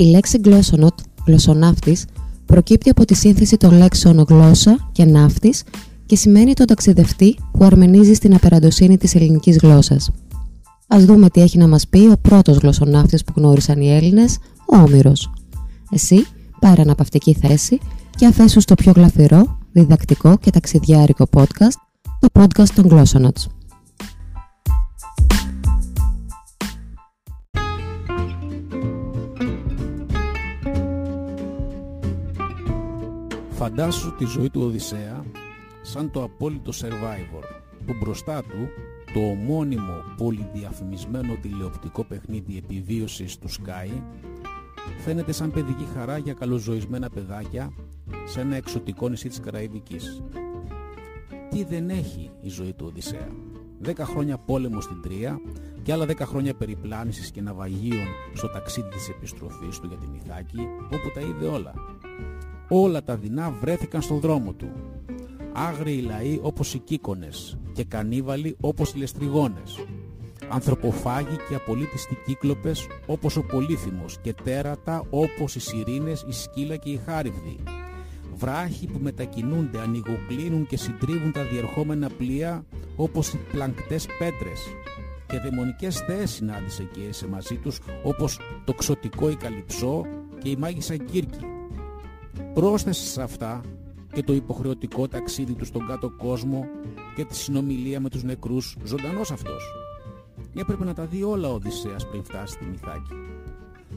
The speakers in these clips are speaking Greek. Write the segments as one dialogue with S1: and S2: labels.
S1: Η λέξη γλώσσονοτ, γλωσσοναύτης, προκύπτει από τη σύνθεση των λέξεων γλώσσα και ναύτης και σημαίνει τον ταξιδευτή που αρμενίζει στην απεραντοσύνη της ελληνικής γλώσσας. Ας δούμε τι έχει να μας πει ο πρώτος γλωσσοναύτης που γνώρισαν οι Έλληνες, ο Όμηρος. Εσύ πάρε αναπαυτική θέση και αφέσου στο πιο γλαφυρό, διδακτικό και ταξιδιάρικο podcast, το podcast των Glossonauts.
S2: Φαντάσου τη ζωή του Οδυσσέα σαν το απόλυτο survivor που μπροστά του το ομώνυμο πολυδιαφημισμένο τηλεοπτικό παιχνίδι επιβίωσης του Sky φαίνεται σαν παιδική χαρά για καλοζωισμένα παιδάκια σε ένα εξωτικό νησί της Καραϊβικής. Τι δεν έχει η ζωή του Οδυσσέα; Δέκα χρόνια πόλεμο στην Τρία και άλλα δέκα χρόνια περιπλάνησης και ναυαγίων στο ταξίδι της επιστροφής του για την Ιθάκη όπου τα είδε όλα. Όλα τα δεινά βρέθηκαν στον δρόμο του. Άγριοι λαοί όπως οι κύκονες και κανίβαλοι όπως οι λεστριγόνες. Ανθρωποφάγοι και απολύτιστοι κύκλοπες όπως ο Πολύθυμος και τέρατα όπως οι σιρήνες, η σκύλα και οι χάριβδοι. Βράχοι που μετακινούνται, ανοιγοκλίνουν και συντρίβουν τα διερχόμενα πλοία όπως οι πλανκτές πέτρες. Και δαιμονικές θέες συνάντησε και έσε μαζί τους όπως το ξωτικό η Καλυψό και η μάγισσα Κύρκη. Πρόσθεσε σε αυτά και το υποχρεωτικό ταξίδι του στον κάτω κόσμο και τη συνομιλία με τους νεκρούς, ζωντανός αυτός. Έπρεπε να τα δει όλα ο Οδυσσέας πριν φτάσει στη Μυθάκη.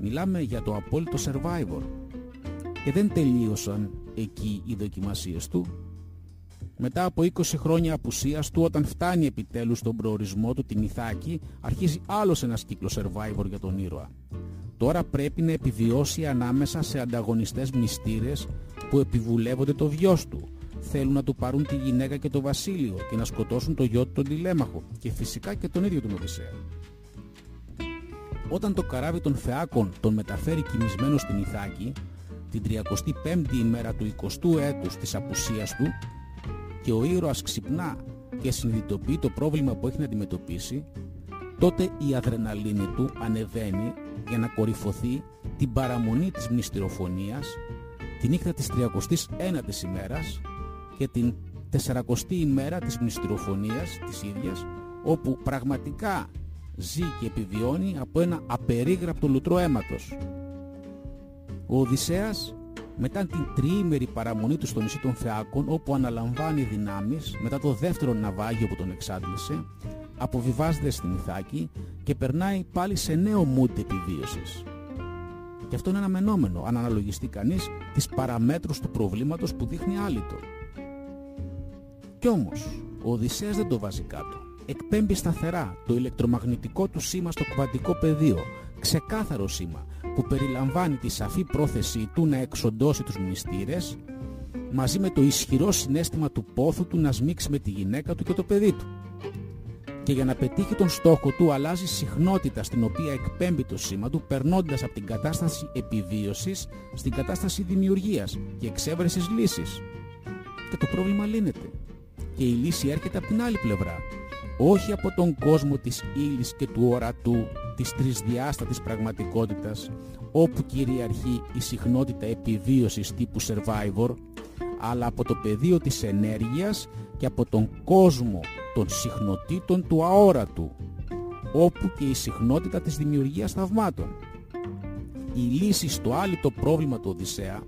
S2: Μιλάμε για το απόλυτο survivor. Και δεν τελείωσαν εκεί οι δοκιμασίες του. Μετά από 20 χρόνια απουσίας του, όταν φτάνει επιτέλους στον προορισμό του τη Μυθάκη, αρχίζει άλλος ένας κύκλος survivor για τον ήρωα. Τώρα πρέπει να επιβιώσει ανάμεσα σε ανταγωνιστές μυστήρες που επιβουλεύονται το βιός του. Θέλουν να του πάρουν τη γυναίκα και το βασίλειο και να σκοτώσουν το γιο του τον τηλέμαχο και φυσικά και τον ίδιο τον Οδυσσέα. Όταν το καράβι των Φεάκων τον μεταφέρει κοιμισμένος στην Ιθάκη, την 35η ημέρα του 20ου έτους της απουσίας του και ο ήρωας ξυπνά και συνειδητοποιεί το πρόβλημα που έχει να αντιμετωπίσει, τότε η αδρεναλίνη του ανεβαίνει για να κορυφωθεί την παραμονή της μνηστηροφωνίας τη νύχτα της 31ης ημέρας και την 40η ημέρα της μνηστηροφωνίας της ίδιας όπου πραγματικά ζει και επιβιώνει από ένα απερίγραπτο λουτρό αίματος. Ο Οδυσσέας μετά την τριήμερη παραμονή του στο νησί των Θεάκων όπου αναλαμβάνει δυνάμεις μετά το δεύτερο ναυάγιο που τον εξάντλησε αποβιβάζεται στην Ιθάκη και περνάει πάλι σε νέο mood επιβίωσης. Και αυτό είναι αναμενόμενο αν αναλογιστεί κανείς τις παραμέτρους του προβλήματος που δείχνει άλυτο. Κι όμως, ο Οδυσσέας δεν το βάζει κάτω. Εκπέμπει σταθερά το ηλεκτρομαγνητικό του σήμα στο κουβαντικό πεδίο, ξεκάθαρο σήμα, που περιλαμβάνει τη σαφή πρόθεσή του να εξοντώσει τους μνηστήρες, μαζί με το ισχυρό συνέστημα του πόθου του να σμίξει με τη γυναίκα του και το παιδί του και για να πετύχει τον στόχο του αλλάζει συχνότητα στην οποία εκπέμπει το σήμα του περνώντας από την κατάσταση επιβίωσης στην κατάσταση δημιουργίας και εξέβρεσης λύσης. Και το πρόβλημα λύνεται. Και η λύση έρχεται από την άλλη πλευρά. Όχι από τον κόσμο της ύλης και του ορατού, της τρισδιάστατης πραγματικότητας, όπου κυριαρχεί η συχνότητα επιβίωσης τύπου survivor, αλλά από το πεδίο της ενέργειας και από τον κόσμο των συχνοτήτων του αόρατου, όπου και η συχνότητα της δημιουργίας θαυμάτων. Η λύση στο το πρόβλημα του Οδυσσέα,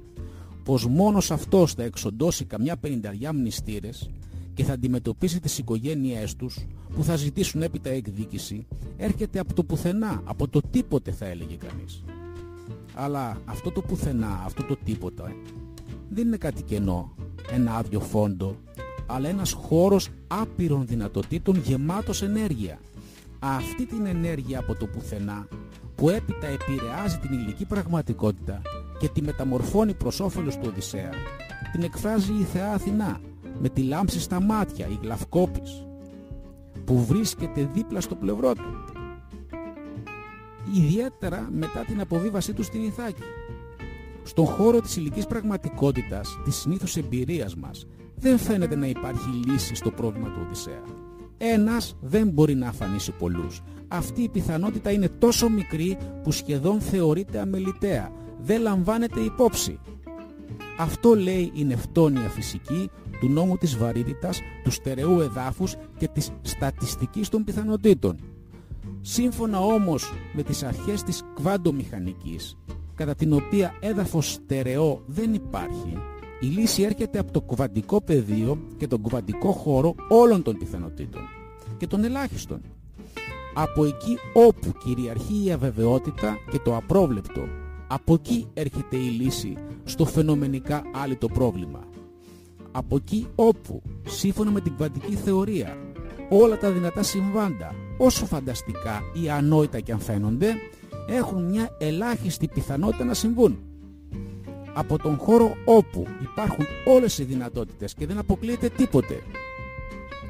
S2: πως μόνος αυτός θα εξοντώσει καμιά πενηνταριά μνηστήρες και θα αντιμετωπίσει τις οικογένειές τους που θα ζητήσουν έπειτα εκδίκηση, έρχεται από το πουθενά, από το τίποτε θα έλεγε κανείς. Αλλά αυτό το πουθενά, αυτό το τίποτα, δεν είναι κάτι κενό, ένα άδειο φόντο, αλλά ένας χώρος άπειρων δυνατοτήτων γεμάτος ενέργεια. Αυτή την ενέργεια από το πουθενά που έπειτα επηρεάζει την υλική πραγματικότητα και τη μεταμορφώνει προς όφελος του Οδυσσέα, την εκφράζει η Θεά Αθηνά με τη λάμψη στα μάτια, η Γλαυκόπης, που βρίσκεται δίπλα στο πλευρό του. Ιδιαίτερα μετά την αποβίβασή του στην Ιθάκη. Στον χώρο της υλικής πραγματικότητας, της συνήθως εμπειρίας μας, δεν φαίνεται να υπάρχει λύση στο πρόβλημα του Οδυσσέα. Ένας δεν μπορεί να αφανίσει πολλούς. αυτή η πιθανότητα είναι τόσο μικρή που σχεδόν θεωρείται αμεληταία. Δεν λαμβάνεται υπόψη. Αυτό λέει η νευτόνια φυσική του νόμου της βαρύτητας, του στερεού εδάφους και της στατιστικής των πιθανότητων. Σύμφωνα όμως με τις αρχές της κβάντομηχανικής, κατά την οποία έδαφος στερεό δεν υπάρχει, η λύση έρχεται από το κουβαντικό πεδίο και τον κουβαντικό χώρο όλων των πιθανότητων και των ελάχιστων. Από εκεί όπου κυριαρχεί η αβεβαιότητα και το απρόβλεπτο, από εκεί έρχεται η λύση στο φαινομενικά άλυτο πρόβλημα. Από εκεί όπου, σύμφωνα με την κουβαντική θεωρία, όλα τα δυνατά συμβάντα, όσο φανταστικά ή ανόητα και αν φαίνονται, έχουν μια ελάχιστη πιθανότητα να συμβούν από τον χώρο όπου υπάρχουν όλες οι δυνατότητες και δεν αποκλείεται τίποτε.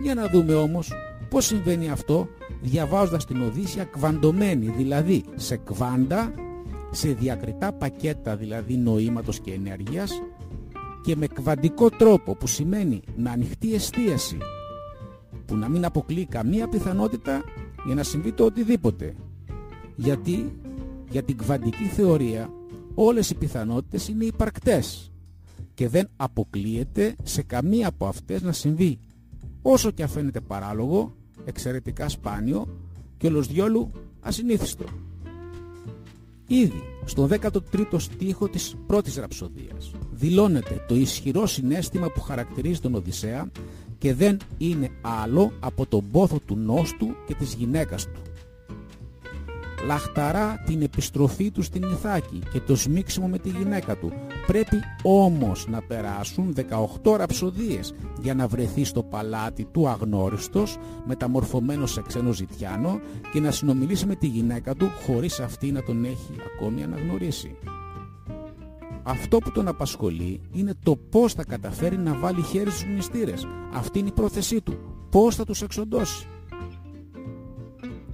S2: Για να δούμε όμως πώς συμβαίνει αυτό διαβάζοντας την Οδύσσια κβαντωμένη, δηλαδή σε κβάντα, σε διακριτά πακέτα δηλαδή νοήματος και ενέργειας και με κβαντικό τρόπο που σημαίνει με ανοιχτή εστίαση που να μην αποκλείει καμία πιθανότητα για να συμβεί το οτιδήποτε. Γιατί για την κβαντική θεωρία όλες οι πιθανότητες είναι υπαρκτές και δεν αποκλείεται σε καμία από αυτές να συμβεί όσο και αφαίνεται παράλογο, εξαιρετικά σπάνιο και όλος διόλου ασυνήθιστο. Ήδη στον 13ο στίχο της πρώτης ραψοδίας δηλώνεται το ισχυρό συνέστημα που χαρακτηρίζει τον Οδυσσέα και δεν είναι άλλο από τον πόθο του νόστου και της γυναίκας του λαχταρά την επιστροφή του στην Ιθάκη και το σμίξιμο με τη γυναίκα του. Πρέπει όμως να περάσουν 18 ραψοδίες για να βρεθεί στο παλάτι του αγνώριστος, μεταμορφωμένος σε ξένο ζητιάνο και να συνομιλήσει με τη γυναίκα του χωρίς αυτή να τον έχει ακόμη αναγνωρίσει. Αυτό που τον απασχολεί είναι το πώς θα καταφέρει να βάλει χέρι στους μνηστήρες. Αυτή είναι η πρόθεσή του. Πώς θα τους εξοντώσει.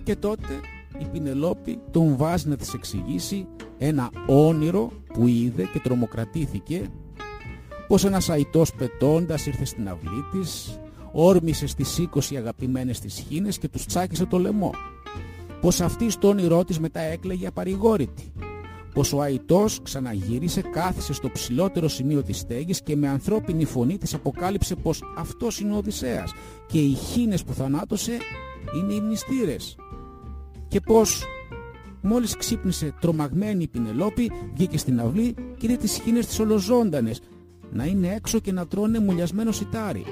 S2: Και τότε η Πινελόπη τον βάζει να της εξηγήσει ένα όνειρο που είδε και τρομοκρατήθηκε πως ένας αητός πετώντας ήρθε στην αυλή της όρμησε στις 20 αγαπημένες της χίνες και τους τσάκισε το λαιμό πως αυτή στο όνειρό της μετά έκλαιγε απαρηγόρητη πως ο αητός ξαναγύρισε, κάθισε στο ψηλότερο σημείο της στέγης και με ανθρώπινη φωνή της αποκάλυψε πως αυτός είναι ο Οδυσσέας και οι χίνες που θανάτωσε είναι οι μνηστήρες και πως μόλις ξύπνησε τρομαγμένη η Πινελόπη βγήκε στην αυλή και είδε τις χίνες της ολοζώντανες να είναι έξω και να τρώνε μουλιασμένο σιτάρι.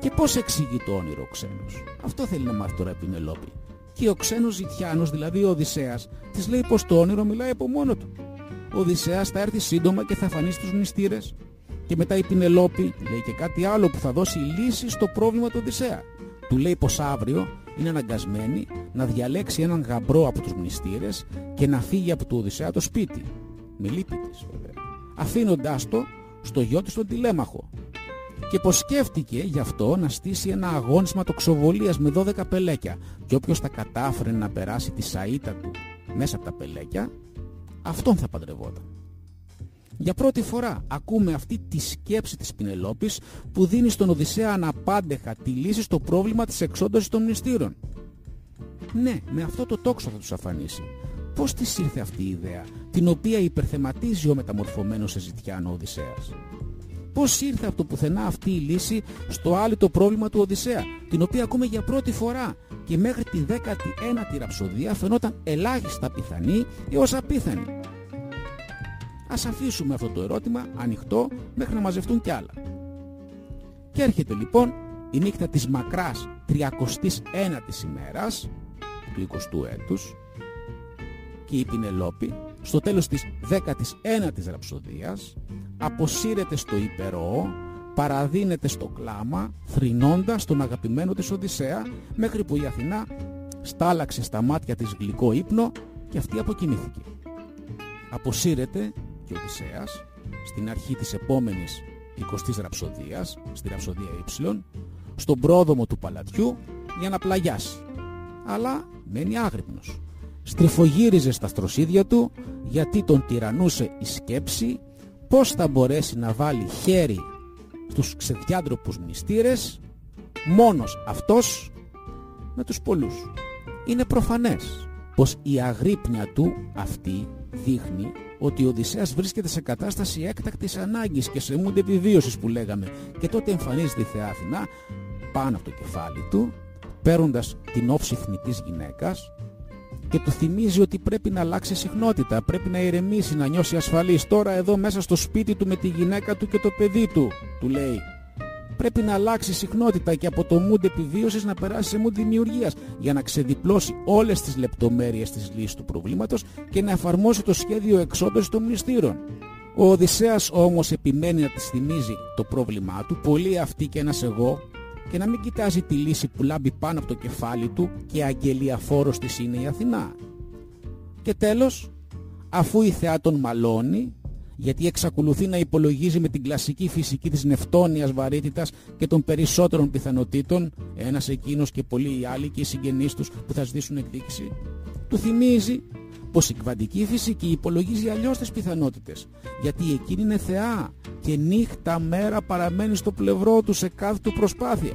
S2: Και πώς εξηγεί το όνειρο ο ξένος; Αυτό θέλει να μάθει τώρα η Πινελόπη. Και ο ξένος Ζητιάνος, δηλαδή ο Οδυσσέας, της λέει πως το όνειρο μιλάει από μόνο του. Ο Οδυσσέας θα έρθει σύντομα και θα φανεί στους μνηστήρες. Και μετά η Πινελόπη λέει και κάτι άλλο που θα δώσει λύση στο πρόβλημα του Οδυσσέα. Του λέει πως αύριο είναι αναγκασμένη να διαλέξει έναν γαμπρό από τους μνηστήρες και να φύγει από το Οδυσσέα το σπίτι. Με λύπη της βέβαια. Αφήνοντάς το στο γιο της τον τηλέμαχο. Και πως σκέφτηκε γι' αυτό να στήσει ένα αγώνισμα τοξοβολίας με 12 πελέκια και όποιος θα κατάφερε να περάσει τη σαΐτα του μέσα από τα πελέκια, αυτόν θα παντρευόταν. Για πρώτη φορά ακούμε αυτή τη σκέψη της Πινελόπης που δίνει στον Οδυσσέα αναπάντεχα τη λύση στο πρόβλημα της εξόντωσης των μνηστήρων. Ναι, με αυτό το τόξο θα τους αφανίσει. Πώς της ήρθε αυτή η ιδέα, την οποία υπερθεματίζει ο μεταμορφωμένος σε ζητιάνο Οδυσσέας; Πώς ήρθε από το πουθενά αυτή η λύση στο άλλο το πρόβλημα του Οδυσσέα, την οποία ακούμε για πρώτη φορά και μέχρι τη 19η ραψοδία φαινόταν ελάχιστα πιθανή έως απίθανη. Ας αφήσουμε αυτό το ερώτημα ανοιχτό μέχρι να μαζευτούν κι άλλα. Και έρχεται λοιπόν η νύχτα της μακράς 39ης ημέρας του 20ου έτους και η Πινελόπη στο τέλος της 19ης ραψοδίας αποσύρεται στο υπερό, παραδίνεται στο κλάμα, θρηνώντας τον αγαπημένο της Οδυσσέα μέχρι που η Αθηνά στάλαξε στα μάτια της γλυκό ύπνο και αυτή αποκοιμήθηκε. Αποσύρεται και ο Οδυσσέας στην αρχή της επόμενης 20ης ραψοδίας, στη ραψοδία Y, στον πρόδομο του παλατιού για να πλαγιάσει. Αλλά μένει άγρυπνος. Στριφογύριζε στα στροσίδια του γιατί τον τυραννούσε η σκέψη πώς θα μπορέσει να βάλει χέρι στους ξεδιάντροπους μνηστήρες μόνος αυτός με τους πολλούς. είναι προφανές πως η αγρύπνια του αυτή δείχνει ότι ο Οδυσσέας βρίσκεται σε κατάσταση έκτακτης ανάγκης και σε μούντε επιβίωσης που λέγαμε και τότε εμφανίζεται η Θεά Αθηνά πάνω από το κεφάλι του παίρνοντας την όψη θνητής γυναίκας και του θυμίζει ότι πρέπει να αλλάξει συχνότητα, πρέπει να ηρεμήσει, να νιώσει ασφαλής. Τώρα εδώ μέσα στο σπίτι του με τη γυναίκα του και το παιδί του, του λέει. Πρέπει να αλλάξει συχνότητα και από το mood επιβίωσης να περάσει σε mood δημιουργίας για να ξεδιπλώσει όλες τις λεπτομέρειες της λύσης του προβλήματος και να εφαρμόσει το σχέδιο εξόδωσης των μνηστήρων. Ο Οδυσσέας όμως επιμένει να της θυμίζει το πρόβλημά του, πολύ αυτή και ένας εγώ, και να μην κοιτάζει τη λύση που λάμπει πάνω από το κεφάλι του και αγγελιαφόρος της είναι η Αθηνά. Και τέλος, αφού η θεά τον μαλώνει, γιατί εξακολουθεί να υπολογίζει με την κλασική φυσική της νευτόνιας βαρύτητας και των περισσότερων πιθανότητων, ένας εκείνος και πολλοί οι άλλοι και οι συγγενείς τους που θα ζητήσουν εκδίκηση, του θυμίζει πως η κβαντική φυσική υπολογίζει αλλιώς τις πιθανότητες, γιατί εκείνη είναι θεά και νύχτα μέρα παραμένει στο πλευρό του σε κάθε του προσπάθεια.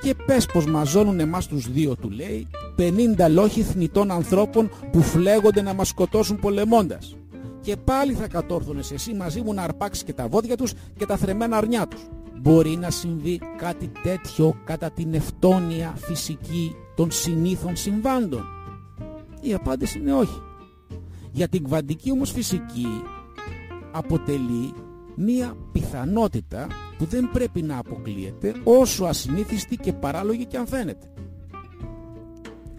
S2: Και πες πως μαζώνουν εμάς τους δύο του λέει 50 λόγοι θνητών ανθρώπων που φλέγονται να μας σκοτώσουν πολεμώντας. Και πάλι θα κατόρθωνες εσύ μαζί μου να αρπάξεις και τα βόδια τους και τα θρεμμένα αρνιά τους. Μπορεί να συμβεί κάτι τέτοιο κατά την ευτόνια φυσική των συνήθων συμβάντων. Η απάντηση είναι όχι. Για την κβαντική όμως φυσική αποτελεί μία πιθανότητα που δεν πρέπει να αποκλείεται όσο ασυνήθιστη και παράλογη και αν φαίνεται.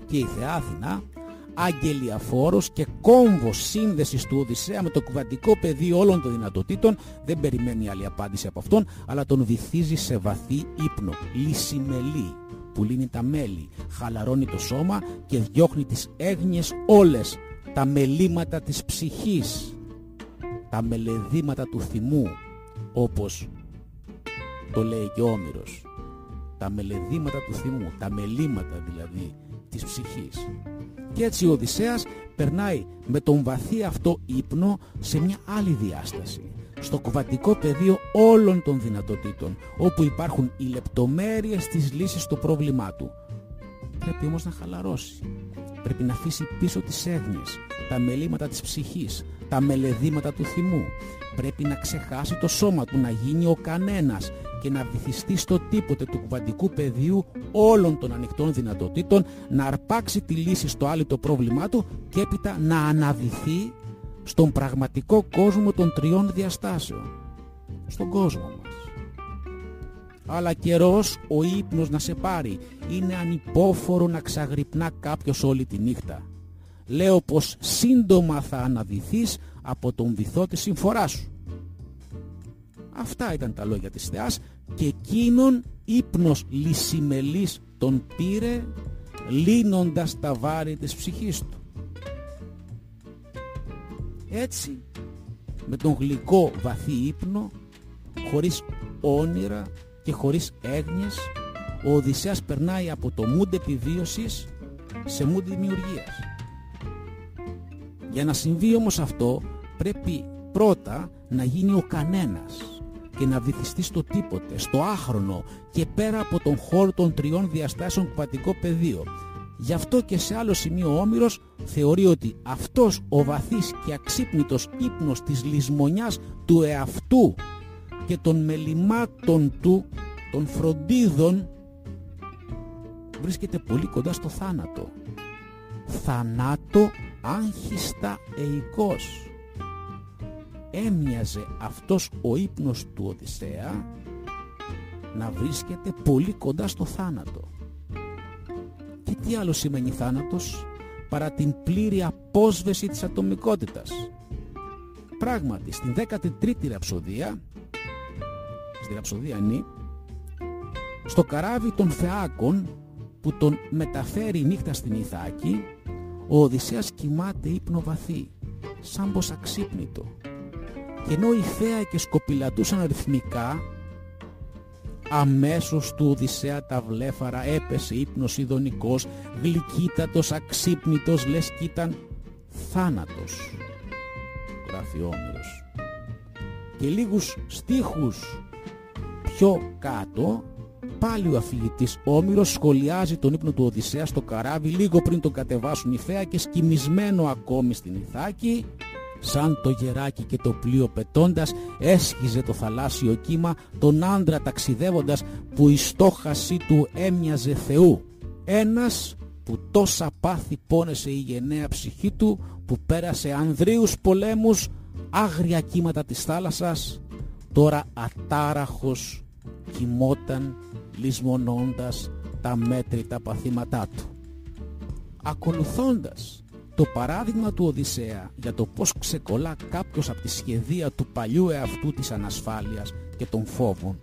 S2: Και η Θεά Αθηνά, αγγελιαφόρος και κόμβος σύνδεσης του Οδυσσέα με το κουβαντικό πεδίο όλων των δυνατοτήτων δεν περιμένει άλλη απάντηση από αυτόν αλλά τον βυθίζει σε βαθύ ύπνο, λυσιμελή που λύνει τα μέλη, χαλαρώνει το σώμα και διώχνει τις έγνοιες όλες, τα μελήματα της ψυχής τα μελεδήματα του θυμού όπως το λέει και ο Όμηρος. Τα μελεδήματα του θυμού τα μελήματα δηλαδή της ψυχής. Και έτσι ο Οδυσσέας περνάει με τον βαθύ αυτό ύπνο σε μια άλλη διάσταση στο κουβατικό πεδίο όλων των δυνατοτήτων όπου υπάρχουν οι λεπτομέρειες της λύσης στο πρόβλημά του πρέπει όμως να χαλαρώσει πρέπει να αφήσει πίσω τις έγνοιες τα μελήματα της ψυχής τα μελεδήματα του θυμού. Πρέπει να ξεχάσει το σώμα του, να γίνει ο κανένας και να βυθιστεί στο τίποτε του κουβαντικού πεδίου όλων των ανοιχτών δυνατοτήτων, να αρπάξει τη λύση στο άλλο το πρόβλημά του και έπειτα να αναδυθεί στον πραγματικό κόσμο των τριών διαστάσεων. Στον κόσμο μας. Αλλά καιρός ο ύπνος να σε πάρει. Είναι ανυπόφορο να ξαγρυπνά κάποιος όλη τη νύχτα λέω πως σύντομα θα αναδυθείς από τον βυθό της συμφοράς σου. Αυτά ήταν τα λόγια της θεάς και εκείνον ύπνος λυσιμελής τον πήρε λύνοντας τα βάρη της ψυχής του. Έτσι, με τον γλυκό βαθύ ύπνο, χωρίς όνειρα και χωρίς έγνοιες, ο Οδυσσέας περνάει από το μούντ επιβίωσης σε μούντ δημιουργίας. Για να συμβεί όμως αυτό πρέπει πρώτα να γίνει ο κανένας και να βυθιστεί στο τίποτε, στο άχρονο και πέρα από τον χώρο των τριών διαστάσεων κουπατικό πεδίο. Γι' αυτό και σε άλλο σημείο ο Όμηρος θεωρεί ότι αυτός ο βαθύς και αξύπνητος ύπνος της λησμονιάς του εαυτού και των μελημάτων του, των φροντίδων βρίσκεται πολύ κοντά στο θάνατο. Θανάτο άγχιστα εικός. Έμοιαζε αυτός ο ύπνος του Οδυσσέα να βρίσκεται πολύ κοντά στο θάνατο. Και τι άλλο σημαίνει θάνατος παρά την πλήρη απόσβεση της ατομικότητας. Πράγματι, στην 13η ραψοδία, στη ραψοδία Νη, στο καράβι των Φεάκων που τον μεταφέρει νύχτα στην Ιθάκη, ο Οδυσσέας κοιμάται ύπνο βαθύ, σαν πως αξύπνητο. Και ενώ η θέα και σκοπηλατούσαν ρυθμικά, αμέσως του Οδυσσέα τα βλέφαρα έπεσε ύπνος ειδονικός, γλυκύτατος, αξύπνητος, λες κι ήταν θάνατος, γράφει ο
S1: Και λίγους στίχους πιο κάτω
S2: πάλι ο αφηγητής Όμηρος σχολιάζει τον ύπνο του Οδυσσέα στο καράβι λίγο πριν τον κατεβάσουν η θέα και σκημισμένο ακόμη στην Ιθάκη σαν το γεράκι και το πλοίο πετώντας έσχιζε το θαλάσσιο κύμα τον άντρα ταξιδεύοντας που η στόχασή του έμοιαζε Θεού. Ένας που τόσα πάθη πόνεσε η γενναία ψυχή του που πέρασε ανδρίους πολέμους άγρια κύματα της θάλασσας τώρα ατάραχος κοιμόταν λησμονώντας τα μέτρητα παθήματά του. Ακολουθώντας το παράδειγμα του Οδυσσέα για το πως ξεκολλά κάποιος από τη σχεδία του παλιού εαυτού της ανασφάλειας και των φόβων,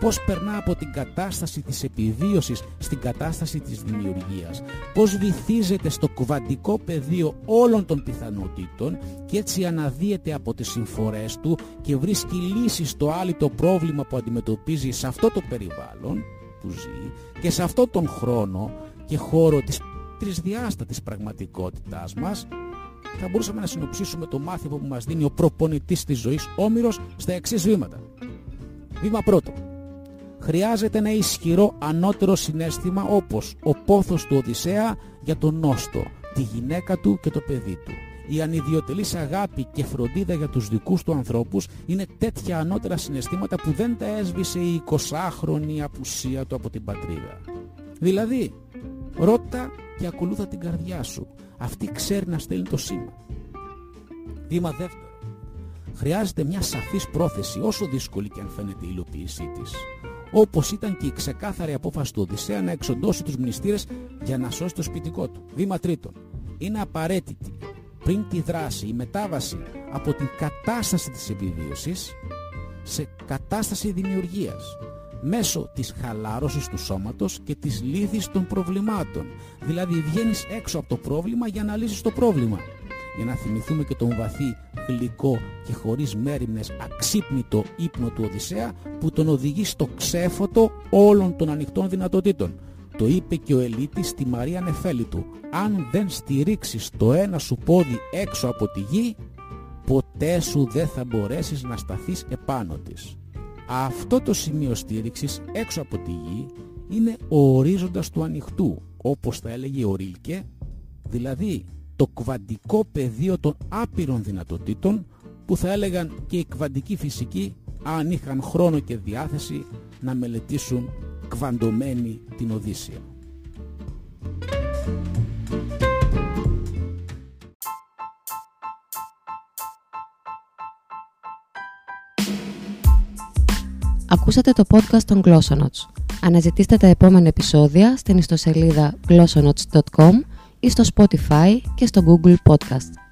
S2: πως περνά από την κατάσταση της επιβίωσης στην κατάσταση της δημιουργίας, πως βυθίζεται στο κουβαντικό πεδίο όλων των πιθανότητων και έτσι αναδύεται από τις συμφορές του και βρίσκει λύση στο άλυτο πρόβλημα που αντιμετωπίζει σε αυτό το περιβάλλον που ζει και σε αυτό τον χρόνο και χώρο της τρισδιάστατης πραγματικότητάς μας θα μπορούσαμε να συνοψίσουμε το μάθημα που μας δίνει ο προπονητής της ζωής Όμηρος στα εξής βήματα. Βήμα πρώτο. Χρειάζεται ένα ισχυρό ανώτερο συνέστημα όπως ο πόθος του Οδυσσέα για τον Νόστο, τη γυναίκα του και το παιδί του. Η ανιδιοτελής αγάπη και φροντίδα για τους δικούς του ανθρώπους είναι τέτοια ανώτερα συναισθήματα που δεν τα έσβησε η 20χρονη απουσία του από την πατρίδα. Δηλαδή, ρώτα και ακολούθα την καρδιά σου. Αυτή ξέρει να στέλνει το σήμα. Βήμα δεύτερο. Χρειάζεται μια σαφής πρόθεση, όσο δύσκολη και αν φαίνεται η υλοποίησή της. Όπως ήταν και η ξεκάθαρη απόφαση του Οδυσσέα να εξοντώσει τους μνηστήρες για να σώσει το σπιτικό του. Βήμα τρίτον. Είναι απαραίτητη πριν τη δράση η μετάβαση από την κατάσταση της επιβίωσης σε κατάσταση δημιουργίας μέσω της χαλάρωσης του σώματος και της λύθης των προβλημάτων. Δηλαδή βγαίνεις έξω από το πρόβλημα για να λύσεις το πρόβλημα. Για να θυμηθούμε και τον βαθύ, γλυκό και χωρίς μέρημνες αξύπνητο ύπνο του Οδυσσέα που τον οδηγεί στο ξέφωτο όλων των ανοιχτών δυνατοτήτων. Το είπε και ο Ελίτης στη Μαρία Νεφέλη του. Αν δεν στηρίξεις το ένα σου πόδι έξω από τη γη, ποτέ σου δεν θα μπορέσεις να σταθείς επάνω της. Αυτό το σημείο στήριξης έξω από τη γη είναι ο ορίζοντας του ανοιχτού, όπως θα έλεγε ο Ρίλκε, δηλαδή το κβαντικό πεδίο των άπειρων δυνατοτήτων που θα έλεγαν και οι κβαντικοί φυσικοί αν είχαν χρόνο και διάθεση να μελετήσουν κβαντωμένη την Οδύσσια.
S1: Ακούσατε το podcast των Glossonots. Αναζητήστε τα επόμενα επεισόδια στην ιστοσελίδα glossonots.com ή στο Spotify και στο Google Podcast.